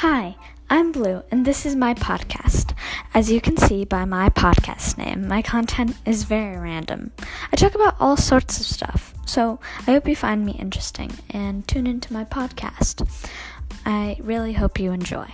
Hi, I'm Blue, and this is my podcast. As you can see by my podcast name, my content is very random. I talk about all sorts of stuff, so I hope you find me interesting and tune into my podcast. I really hope you enjoy.